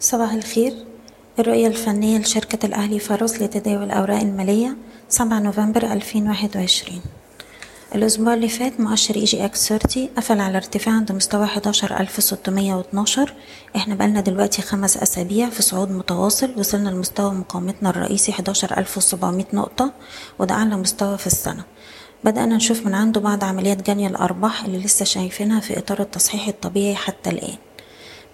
صباح الخير. الرؤية الفنية لشركة الأهلي فاروس لتداول الأوراق المالية 7 نوفمبر 2021 الأسبوع اللي فات مؤشر EGX 30 قفل على ارتفاع عند مستوى 11612 إحنا بقالنا دلوقتي خمس أسابيع في صعود متواصل وصلنا لمستوى مقاومتنا الرئيسي 11700 نقطة وده أعلى مستوى في السنة. بدأنا نشوف من عنده بعض عمليات جني الأرباح اللي لسه شايفينها في إطار التصحيح الطبيعي حتى الآن.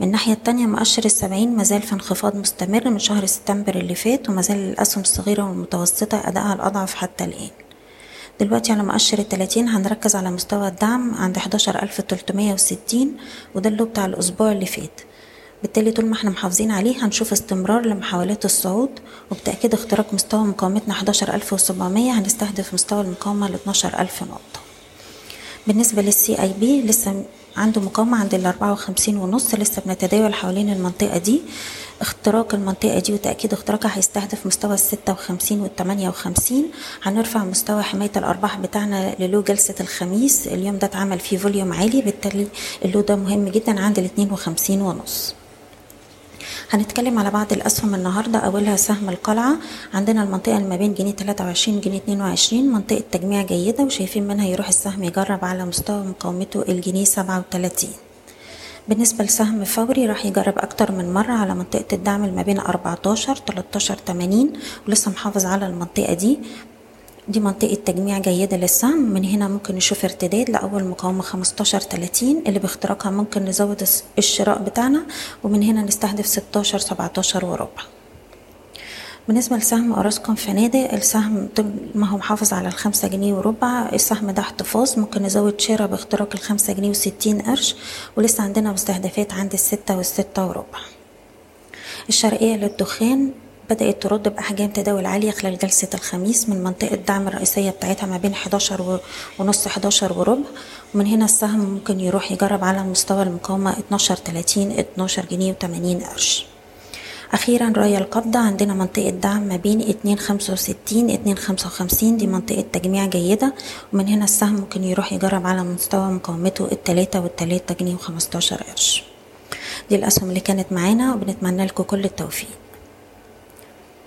من الناحية التانية مؤشر السبعين مازال في انخفاض مستمر من شهر سبتمبر اللي فات ومازال الأسهم الصغيرة والمتوسطة أدائها الأضعف حتى الآن. دلوقتي على مؤشر التلاتين هنركز على مستوى الدعم عند حداشر ألف تلتمية وستين وده اللي بتاع الأسبوع اللي فات. بالتالي طول ما إحنا محافظين عليه هنشوف استمرار لمحاولات الصعود وبتأكيد اختراق مستوى مقاومتنا حداشر ألف وسبعمية هنستهدف مستوى المقاومة لاتناشر ألف نقطة. بالنسبة لل CIB لسه عنده مقاومة عند الأربعة وخمسين ونص لسه بنتداول حوالين المنطقة دي. اختراق المنطقة دي وتأكيد اختراقها هيستهدف مستوى الستة وخمسين والتمانية وخمسين. هنرفع مستوى حماية الأرباح بتاعنا للو جلسة الخميس. اليوم ده اتعمل فيه volume عالي بالتالي ال low ده مهم جدا عند الاتنين وخمسين ونص. هنتكلم على بعض الأسهم النهاردة أولها سهم القلعة. عندنا المنطقة اللي ما بين جنيه 23 جنيه 22 منطقة تجميع جيدة وشايفين منها يروح السهم يجرب على مستوى مقاومته الجنيه 37 بالنسبة لسهم فوري راح يجرب أكتر من مرة على منطقة الدعم ما بين 14 13 80 ولسه محافظ على المنطقة دي. دي منطقة تجميع جيدة للسهم من هنا ممكن نشوف ارتداد لأول مقاومة 15 30 اللي باختراقها ممكن نزود الشراء بتاعنا. ومن هنا نستهدف 16 17 وربع. بالنسبة لسهم أوراسكوم فنادق السهم ما هو محافظ على الخمسة جنيه وربع. السهم ده احتفاظ. ممكن نزود شراء باختراق الخمسة جنيه وستين قرش. ولسه عندنا مستهدفات عند الستة والستة وربع. الشرقية للدخان. بدأت ترد بأحجام تداول عالية خلال جلسة الخميس من منطقة الدعم الرئيسية بتاعتها ما بين 11 ونص 11 وربع. ومن هنا السهم ممكن يروح يجرب على مستوى المقاومة 12 30 12 جنيه و80 قرش. أخيرا رأي القبضة عندنا منطقة دعم ما بين 265 255 دي منطقة تجميع جيدة. ومن هنا السهم ممكن يروح يجرب على مستوى مقاومته التلاتة والتلاتة جنيه وخمستاشر قرش. دي الأسهم اللي كانت معانا وبنتمنى لكم كل التوفيق.